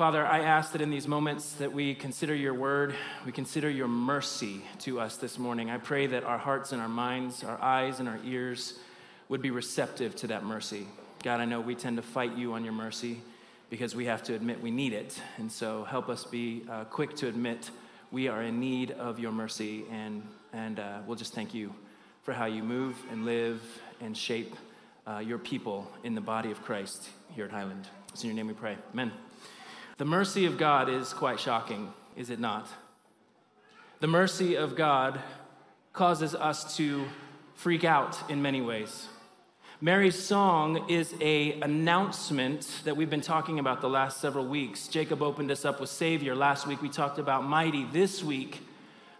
Father, I ask that in these moments that we consider your word, we consider your mercy to us this morning. I pray that our hearts and our minds, our eyes and our ears would be receptive to that mercy. God, I know we tend to fight you on your mercy because we have to admit we need it. And so help us be uh, quick to admit we are in need of your mercy. And, and uh, we'll just thank you for how you move and live and shape uh, your people in the body of Christ here at Highland. It's in your name we pray. Amen. The mercy of God is quite shocking, is it not? The mercy of God causes us to freak out in many ways. Mary's song is a announcement that we've been talking about the last several weeks. Jacob opened us up with Savior. Last week we talked about mighty. This week,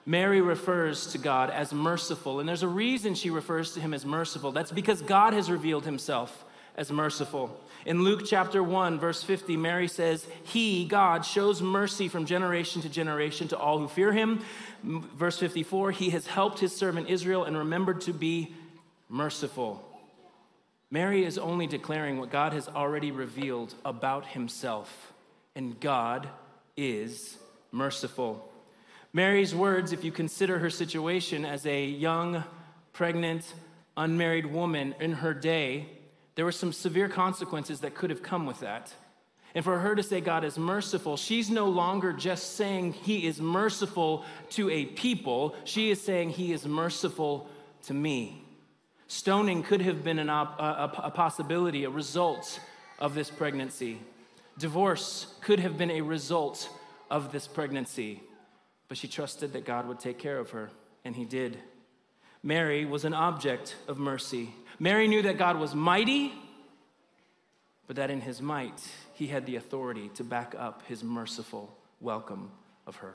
Mary refers to God as merciful. And there's a reason she refers to him as merciful. That's because God has revealed himself as merciful. In Luke chapter 1, verse 50, Mary says, He, God, shows mercy from generation to generation to all who fear him. Verse 54, He has helped his servant Israel and remembered to be merciful. Mary is only declaring what God has already revealed about himself, and God is merciful. Mary's words, if you consider her situation as a young, pregnant, unmarried woman in her day, there were some severe consequences that could have come with that. And for her to say God is merciful, she's no longer just saying he is merciful to a people, she is saying he is merciful to me. Stoning could have been op- a, a possibility, a result of this pregnancy. Divorce could have been a result of this pregnancy. But she trusted that God would take care of her, and he did. Mary was an object of mercy. Mary knew that God was mighty, but that in his might, he had the authority to back up his merciful welcome of her.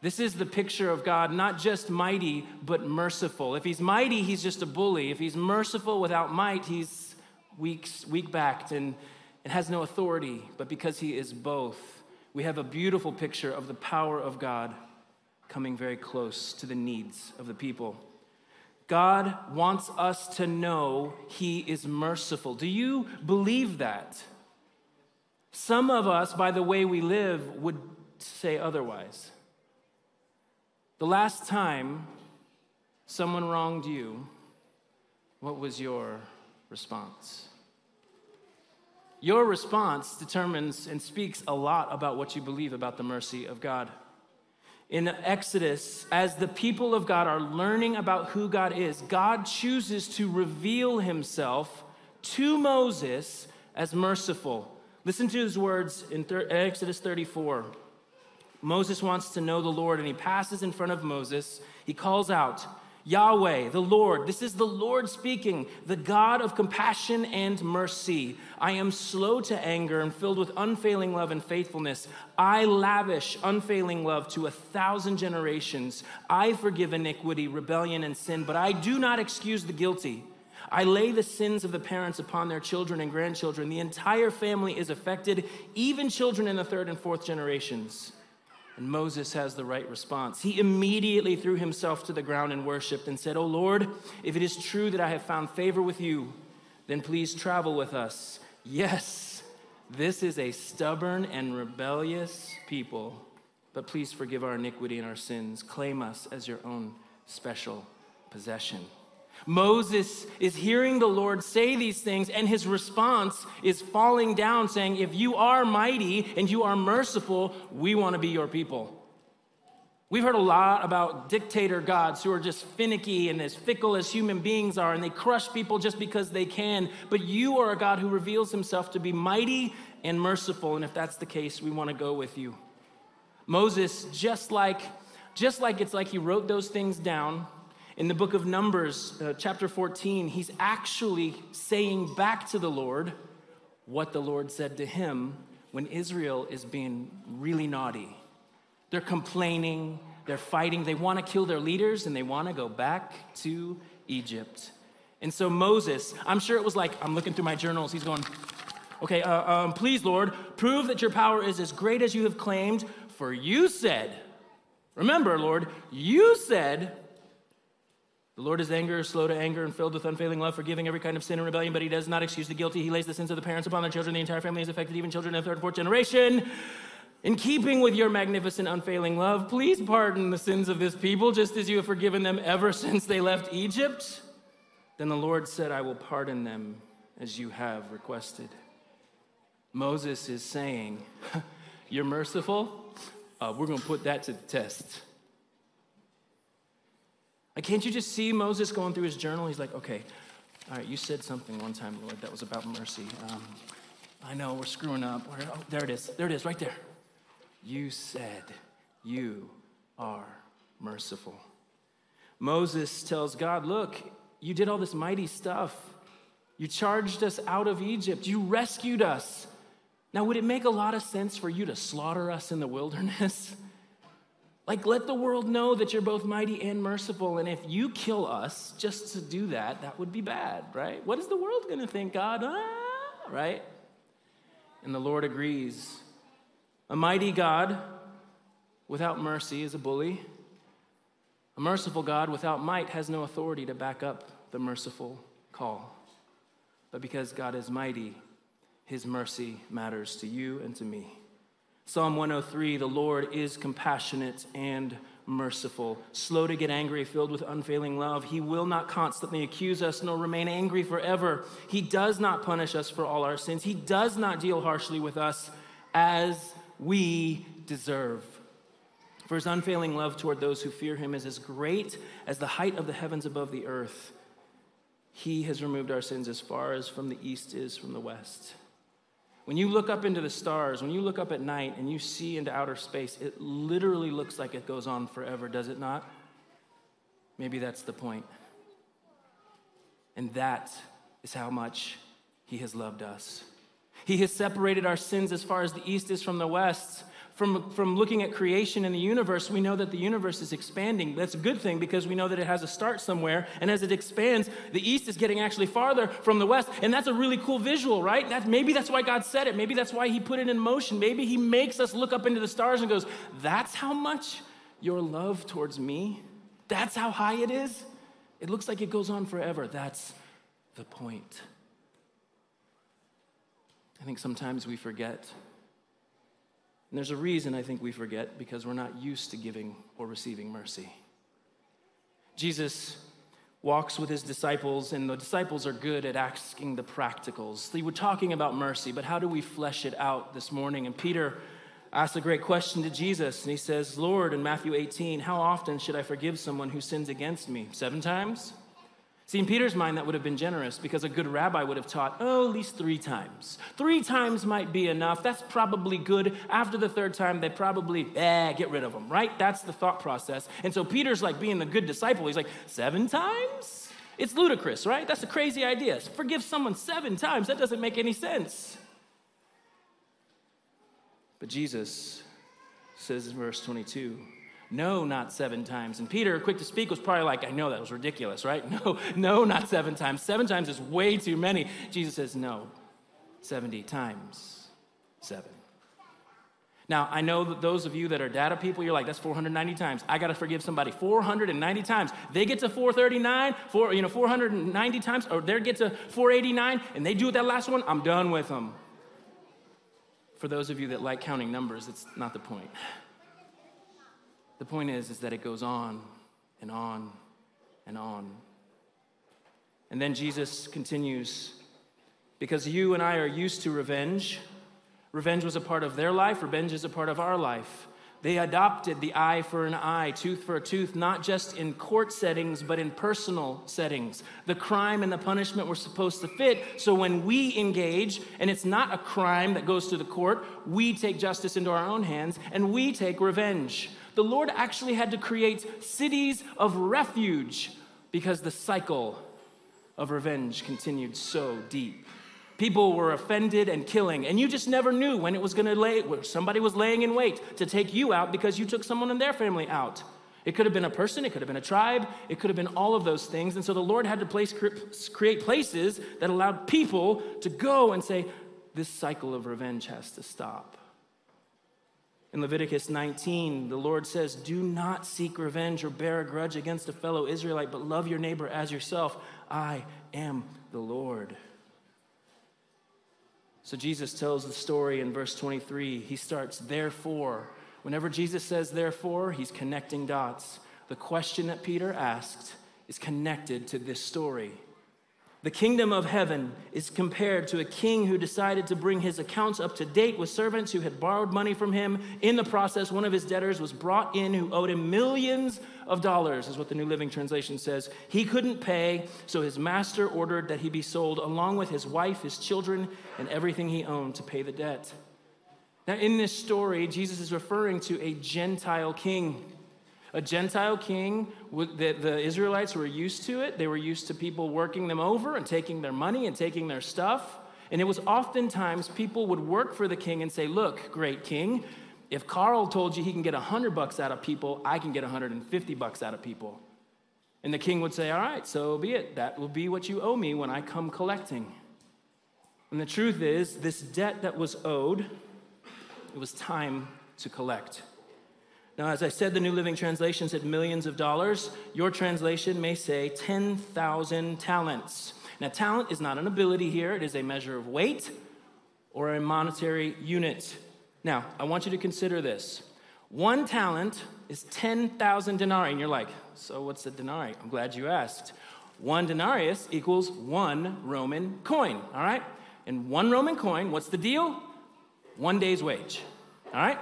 This is the picture of God, not just mighty, but merciful. If he's mighty, he's just a bully. If he's merciful without might, he's weak, weak backed and, and has no authority. But because he is both, we have a beautiful picture of the power of God coming very close to the needs of the people. God wants us to know He is merciful. Do you believe that? Some of us, by the way we live, would say otherwise. The last time someone wronged you, what was your response? Your response determines and speaks a lot about what you believe about the mercy of God in Exodus, as the people of God are learning about who God is, God chooses to reveal himself to Moses as merciful. Listen to his words in Exodus 34. Moses wants to know the Lord, and he passes in front of Moses. He calls out, Yahweh, the Lord. This is the Lord speaking, the God of compassion and mercy. I am slow to anger and filled with unfailing love and faithfulness. I lavish unfailing love to a thousand generations. I forgive iniquity, rebellion, and sin, but I do not excuse the guilty. I lay the sins of the parents upon their children and grandchildren. The entire family is affected, even children in the third and fourth generations. And Moses has the right response. He immediately threw himself to the ground and worshiped and said, Oh Lord, if it is true that I have found favor with you, then please travel with us. Yes, this is a stubborn and rebellious people, but please forgive our iniquity and our sins. Claim us as your own special possession. Moses is hearing the Lord say these things, and his response is falling down, saying, If you are mighty and you are merciful, we want to be your people. We've heard a lot about dictator gods who are just finicky and as fickle as human beings are, and they crush people just because they can. But you are a God who reveals himself to be mighty and merciful, and if that's the case, we want to go with you. Moses, just like, just like it's like he wrote those things down in the book of Numbers, uh, chapter 14, he's actually saying back to the Lord what the Lord said to him when Israel is being really naughty. They're complaining, they're fighting, they want to kill their leaders, and they want to go back to Egypt. And so Moses, I'm sure it was like, I'm looking through my journals, he's going, okay, uh, um, please, Lord, prove that your power is as great as you have claimed, for you said, remember, Lord, you said, The Lord is anger, slow to anger, and filled with unfailing love, forgiving every kind of sin and rebellion, but he does not excuse the guilty. He lays the sins of the parents upon their children. The entire family is affected, even children the third and fourth generation. In keeping with your magnificent, unfailing love, please pardon the sins of this people, just as you have forgiven them ever since they left Egypt. Then the Lord said, I will pardon them as you have requested. Moses is saying, You're merciful? Uh, we're going to put that to the test. Like, can't you just see Moses going through his journal? He's like, okay, all right, you said something one time, Lord, that was about mercy. Um, I know we're screwing up. We're, oh, there it is. There it is, right there. You said you are merciful. Moses tells God, look, you did all this mighty stuff. You charged us out of Egypt. You rescued us. Now, would it make a lot of sense for you to slaughter us in the wilderness? Like, let the world know that you're both mighty and merciful. And if you kill us just to do that, that would be bad, right? What is the world going to think, God? Ah, right? And the Lord agrees. A mighty God without mercy is a bully. A merciful God without might has no authority to back up the merciful call. But because God is mighty, his mercy matters to you and to me. Psalm 103 The Lord is compassionate and merciful, slow to get angry, filled with unfailing love. He will not constantly accuse us nor remain angry forever. He does not punish us for all our sins. He does not deal harshly with us as we deserve. For his unfailing love toward those who fear him is as great as the height of the heavens above the earth. He has removed our sins as far as from the east is from the west. When you look up into the stars, when you look up at night and you see into outer space, it literally looks like it goes on forever, does it not? Maybe that's the point. And that is how much He has loved us. He has separated our sins as far as the east is from the west from, from looking at creation in the universe, we know that the universe is expanding. That's a good thing because we know that it has a start somewhere. And as it expands, the east is getting actually farther from the west. And that's a really cool visual, right? That, maybe that's why God said it. Maybe that's why He put it in motion. Maybe He makes us look up into the stars and goes, That's how much your love towards me? That's how high it is? It looks like it goes on forever. That's the point. I think sometimes we forget and there's a reason I think we forget because we're not used to giving or receiving mercy. Jesus walks with his disciples, and the disciples are good at asking the practicals. They were talking about mercy, but how do we flesh it out this morning? And Peter asked a great question to Jesus, and he says, Lord, in Matthew 18, how often should I forgive someone who sins against me? Seven times? See, in Peter's mind, that would have been generous because a good rabbi would have taught, oh, at least three times. Three times might be enough. That's probably good. After the third time, they probably, eh, get rid of them, right? That's the thought process. And so Peter's like being the good disciple. He's like, seven times? It's ludicrous, right? That's a crazy idea. Forgive someone seven times. That doesn't make any sense. But Jesus says in verse 22, no, not seven times. And Peter, quick to speak, was probably like, I know that was ridiculous, right? No, no, not seven times. Seven times is way too many. Jesus says, No, 70 times seven. Now, I know that those of you that are data people, you're like, that's 490 times. I got to forgive somebody 490 times. They get to 439, four, you know, 490 times, or they get to 489, and they do that last one, I'm done with them. For those of you that like counting numbers, it's not the point. The point is, is that it goes on and on and on. And then Jesus continues because you and I are used to revenge. Revenge was a part of their life, revenge is a part of our life. They adopted the eye for an eye, tooth for a tooth, not just in court settings, but in personal settings. The crime and the punishment were supposed to fit. So when we engage, and it's not a crime that goes to the court, we take justice into our own hands and we take revenge the Lord actually had to create cities of refuge because the cycle of revenge continued so deep. People were offended and killing, and you just never knew when it was going to lay, somebody was laying in wait to take you out because you took someone in their family out. It could have been a person, it could have been a tribe, it could have been all of those things. And so the Lord had to place, create places that allowed people to go and say, This cycle of revenge has to stop. In Leviticus 19, the Lord says, Do not seek revenge or bear a grudge against a fellow Israelite, but love your neighbor as yourself. I am the Lord. So Jesus tells the story in verse 23. He starts, Therefore. Whenever Jesus says therefore, he's connecting dots. The question that Peter asked is connected to this story. The kingdom of heaven is compared to a king who decided to bring his accounts up to date with servants who had borrowed money from him. In the process, one of his debtors was brought in who owed him millions of dollars, is what the New Living Translation says. He couldn't pay, so his master ordered that he be sold along with his wife, his children, and everything he owned to pay the debt. Now, in this story, Jesus is referring to a Gentile king. A Gentile king, the, the Israelites were used to it. They were used to people working them over and taking their money and taking their stuff. And it was oftentimes people would work for the king and say, Look, great king, if Carl told you he can get 100 bucks out of people, I can get 150 bucks out of people. And the king would say, All right, so be it. That will be what you owe me when I come collecting. And the truth is, this debt that was owed, it was time to collect. Now, as I said, the New Living Translation said millions of dollars. Your translation may say 10,000 talents. Now, talent is not an ability here, it is a measure of weight or a monetary unit. Now, I want you to consider this. One talent is 10,000 denarii. And you're like, so what's a denarii? I'm glad you asked. One denarius equals one Roman coin, all right? And one Roman coin, what's the deal? One day's wage, all right?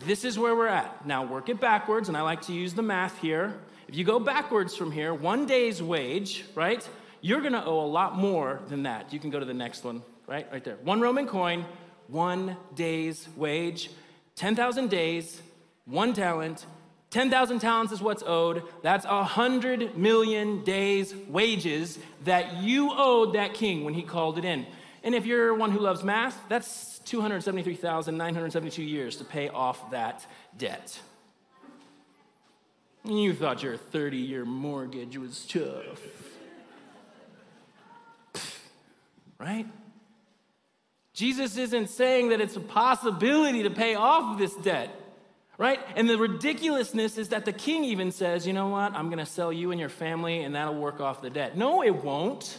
This is where we're at. Now work it backwards, and I like to use the math here. If you go backwards from here, one day's wage, right? You're gonna owe a lot more than that. You can go to the next one, right? Right there. One Roman coin, one day's wage, 10,000 days, one talent. 10,000 talents is what's owed. That's a 100 million days' wages that you owed that king when he called it in. And if you're one who loves math, that's 273,972 years to pay off that debt. You thought your 30 year mortgage was tough. right? Jesus isn't saying that it's a possibility to pay off this debt, right? And the ridiculousness is that the king even says, you know what, I'm gonna sell you and your family and that'll work off the debt. No, it won't.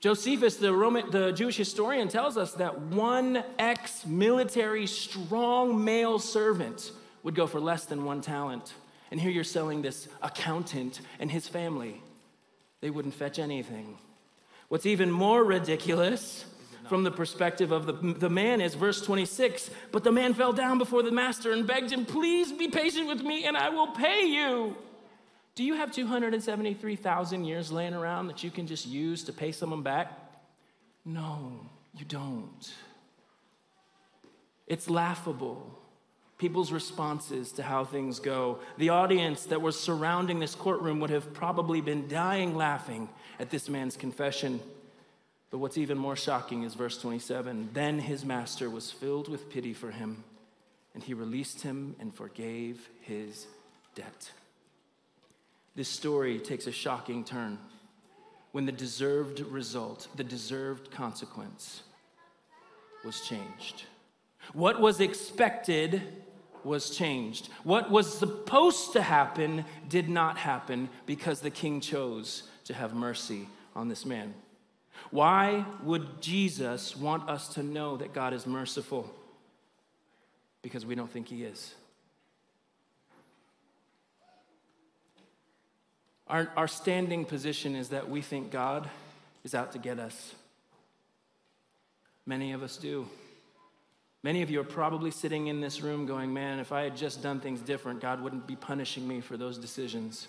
Josephus, the, Roman, the Jewish historian, tells us that one ex military strong male servant would go for less than one talent. And here you're selling this accountant and his family. They wouldn't fetch anything. What's even more ridiculous from the perspective of the, the man is verse 26 But the man fell down before the master and begged him, Please be patient with me and I will pay you. Do you have 273,000 years laying around that you can just use to pay someone back? No, you don't. It's laughable. People's responses to how things go. The audience that was surrounding this courtroom would have probably been dying laughing at this man's confession. But what's even more shocking is verse 27 Then his master was filled with pity for him, and he released him and forgave his debt this story takes a shocking turn when the deserved result, the deserved consequence, was changed. What was expected was changed. What was supposed to happen did not happen because the king chose to have mercy on this man. Why would Jesus want us to know that God is merciful? Because we don't think he is. Our, our standing position is that we think God is out to get us. Many of us do. Many of you are probably sitting in this room going, Man, if I had just done things different, God wouldn't be punishing me for those decisions.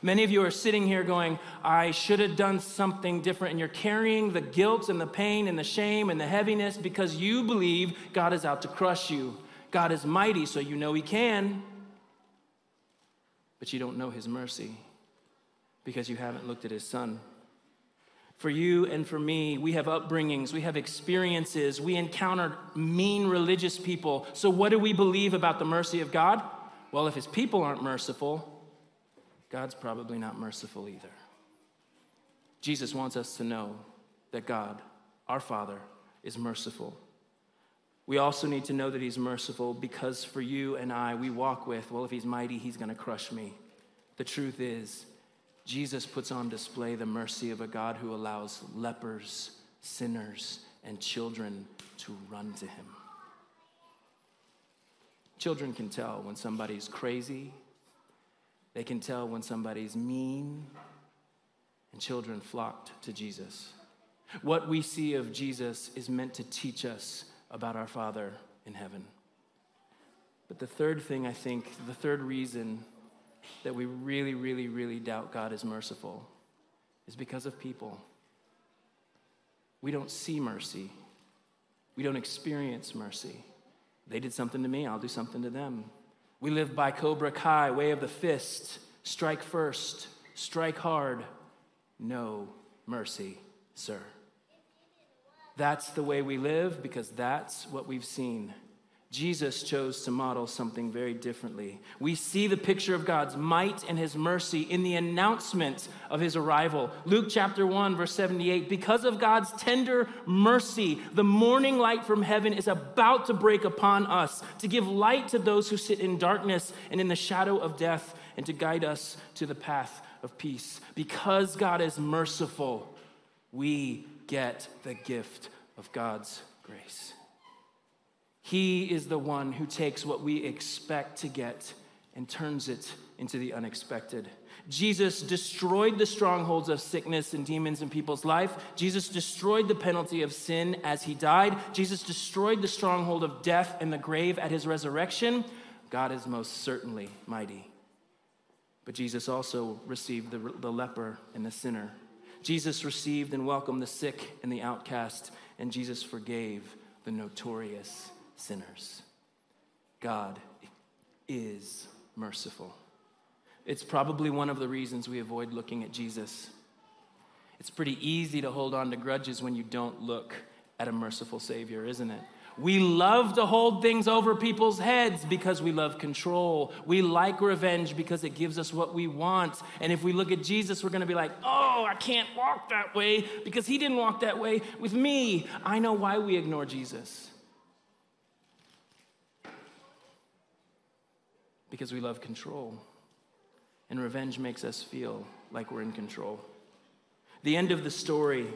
Many of you are sitting here going, I should have done something different. And you're carrying the guilt and the pain and the shame and the heaviness because you believe God is out to crush you. God is mighty, so you know He can, but you don't know His mercy because you haven't looked at his son. For you and for me, we have upbringings, we have experiences, we encountered mean religious people. So, what do we believe about the mercy of God? Well, if his people aren't merciful, God's probably not merciful either. Jesus wants us to know that God, our Father, is merciful. We also need to know that He's merciful because for you and I, we walk with, well, if He's mighty, He's going to crush me. The truth is, Jesus puts on display the mercy of a God who allows lepers, sinners, and children to run to Him. Children can tell when somebody's crazy, they can tell when somebody's mean, and children flocked to Jesus. What we see of Jesus is meant to teach us about our Father in heaven. But the third thing, I think, the third reason that we really, really, really doubt God is merciful is because of people. We don't see mercy, we don't experience mercy. They did something to me, I'll do something to them. We live by Cobra Kai, way of the fist strike first, strike hard, no mercy, sir. That's the way we live because that's what we've seen. Jesus chose to model something very differently. We see the picture of God's might and his mercy in the announcement of his arrival. Luke chapter 1, verse 78 Because of God's tender mercy, the morning light from heaven is about to break upon us to give light to those who sit in darkness and in the shadow of death and to guide us to the path of peace. Because God is merciful, we get the gift of God's grace. He is the one who takes what we expect to get and turns it into the unexpected. Jesus destroyed the strongholds of sickness and demons in people's life. Jesus destroyed the penalty of sin as he died. Jesus destroyed the stronghold of death and the grave at his resurrection. God is most certainly mighty. But Jesus also received the, the leper and the sinner. Jesus received and welcomed the sick and the outcast, and Jesus forgave the notorious sinners. God is merciful. It's probably one of the reasons we avoid looking at Jesus. It's pretty easy to hold on to grudges when you don't look at a merciful Savior, isn't it? We love to hold things over people's heads because we love control. We like revenge because it gives us what we want. And if we look at Jesus, we're going to be like, oh, I can't walk that way because he didn't walk that way with me. I know why we ignore Jesus. Because we love control. And revenge makes us feel like we're in control. The end of the story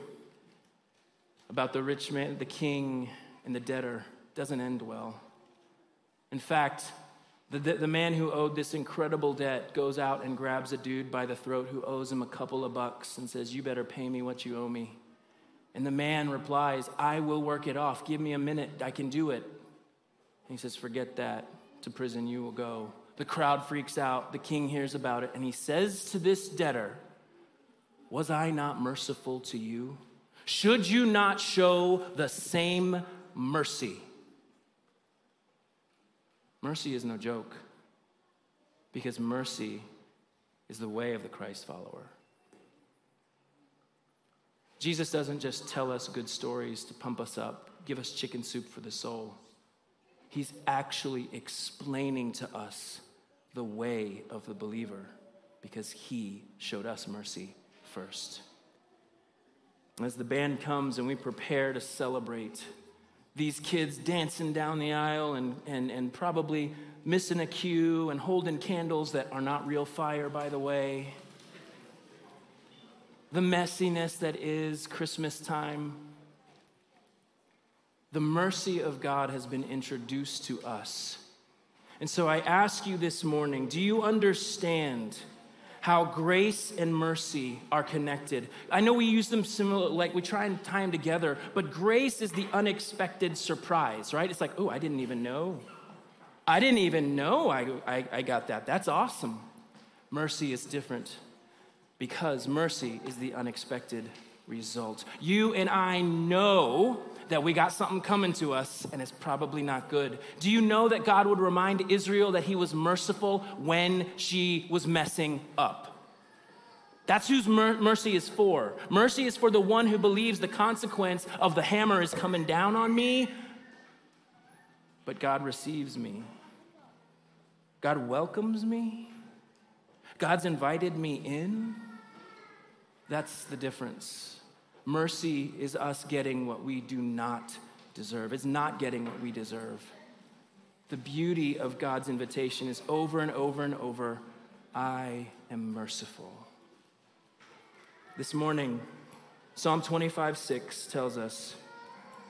about the rich man, the king, and the debtor doesn't end well. In fact, the, the, the, man who owed this incredible debt goes out and grabs a dude by the throat who owes him a couple of bucks and says, You better pay me what you owe me. And the man replies, I will work it off. Give me a minute. I can do it. And he says, Forget that. To prison you will go. The crowd freaks out. The king hears about it, and he says to this debtor, Was I not merciful to you? Should you not show the same mercy? Mercy is no joke, because mercy is the way of the Christ follower. Jesus doesn't just tell us good stories to pump us up, give us chicken soup for the soul. He's actually explaining to us the way of the believer because he showed us mercy first. As the band comes and we prepare to celebrate, these kids dancing down the aisle and, and, and probably missing a cue and holding candles that are not real fire, by the way. The messiness that is Christmas time. The mercy of God has been introduced to us and so I ask you this morning do you understand? how grace and mercy are connected. I know we use them similar, like we try and tie them together, but grace is the unexpected surprise, right? It's like, oh, I didn't even know. I didn't even know I, I, I, got that. That's awesome. Mercy is different because mercy is the unexpected result. You and I know that we got something coming to us and it's probably not good. Do you know that God would remind Israel that he was merciful when she was messing up? That's whose mer- mercy is for. Mercy is for the one who believes the consequence of the hammer is coming down on me, but God receives me. God welcomes me. God's invited me in. That's the difference. Mercy is us getting what we do not deserve. It's not getting what we deserve. The beauty of God's invitation is over and over and over I am merciful. This morning, Psalm 25 6 tells us,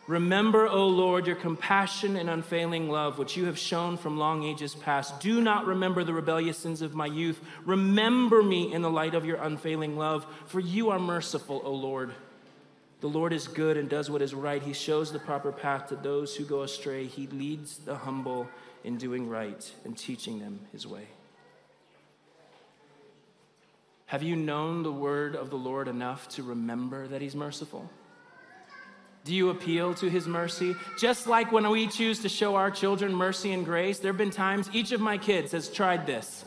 Remember, O Lord, your compassion and unfailing love, which you have shown from long ages past. Do not remember the rebellious sins of my youth. Remember me in the light of your unfailing love, for you are merciful, O Lord. The Lord is good and does what is right. He shows the proper path to those who go astray. He leads the humble in doing right and teaching them his way. Have you known the word of the Lord enough to remember that he's merciful? Do you appeal to his mercy? Just like when we choose to show our children mercy and grace, there have been times each of my kids has tried this.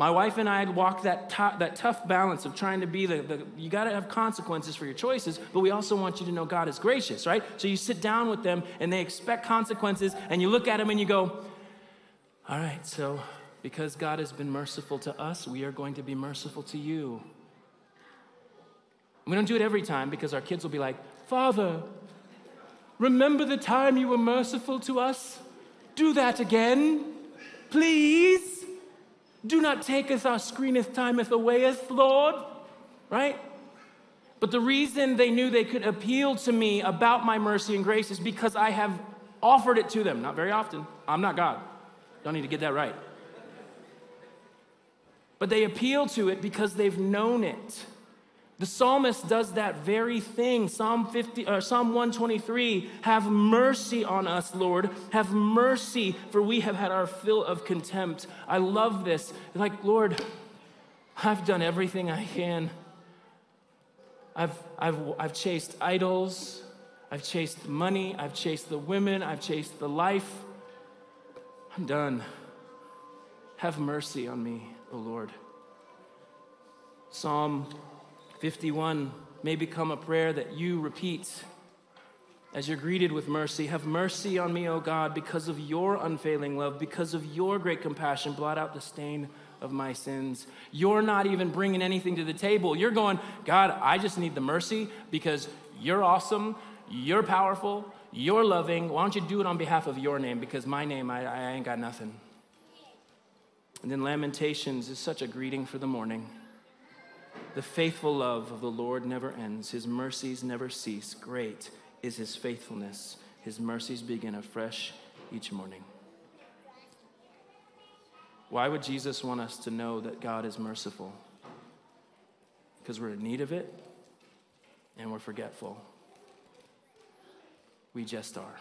My wife and I had walked that, t- that tough balance of trying to be the, the you got to have consequences for your choices, but we also want you to know God is gracious, right? So you sit down with them and they expect consequences, and you look at them and you go, all right, so because God has been merciful to us, we are going to be merciful to you. We don't do it every time because our kids will be like, Father, remember the time you were merciful to us? Do that again, please. Do not take us our screeneth timeth awayeth, Lord. Right? But the reason they knew they could appeal to me about my mercy and grace is because I have offered it to them. Not very often. I'm not God. Don't need to get that right but they appeal to it because they've known it. The psalmist does that very thing. Psalm 50 or Psalm 123, have mercy on us, Lord. Have mercy, for we have had our fill of contempt. I love this. Like, Lord, I've done everything I can. I've, I've, I've chased idols. I've chased money. I've chased the women. I've chased the life. I'm done. Have mercy on me. O Lord. Psalm 51 may become a prayer that you repeat as you're greeted with mercy. Have mercy on me, O God, because of your unfailing love, because of your great compassion. Blot out the stain of my sins. You're not even bringing anything to the table. You're going, God, I just need the mercy because you're awesome, you're powerful, you're loving. Why don't you do it on behalf of your name? Because my name, I, I ain't got nothing. And then Lamentations is such a greeting for the morning. The faithful love of the Lord never ends, his mercies never cease. Great is his faithfulness. His mercies begin afresh each morning. Why would Jesus want us to know that God is merciful? Because we're in need of it and we're forgetful. We just are.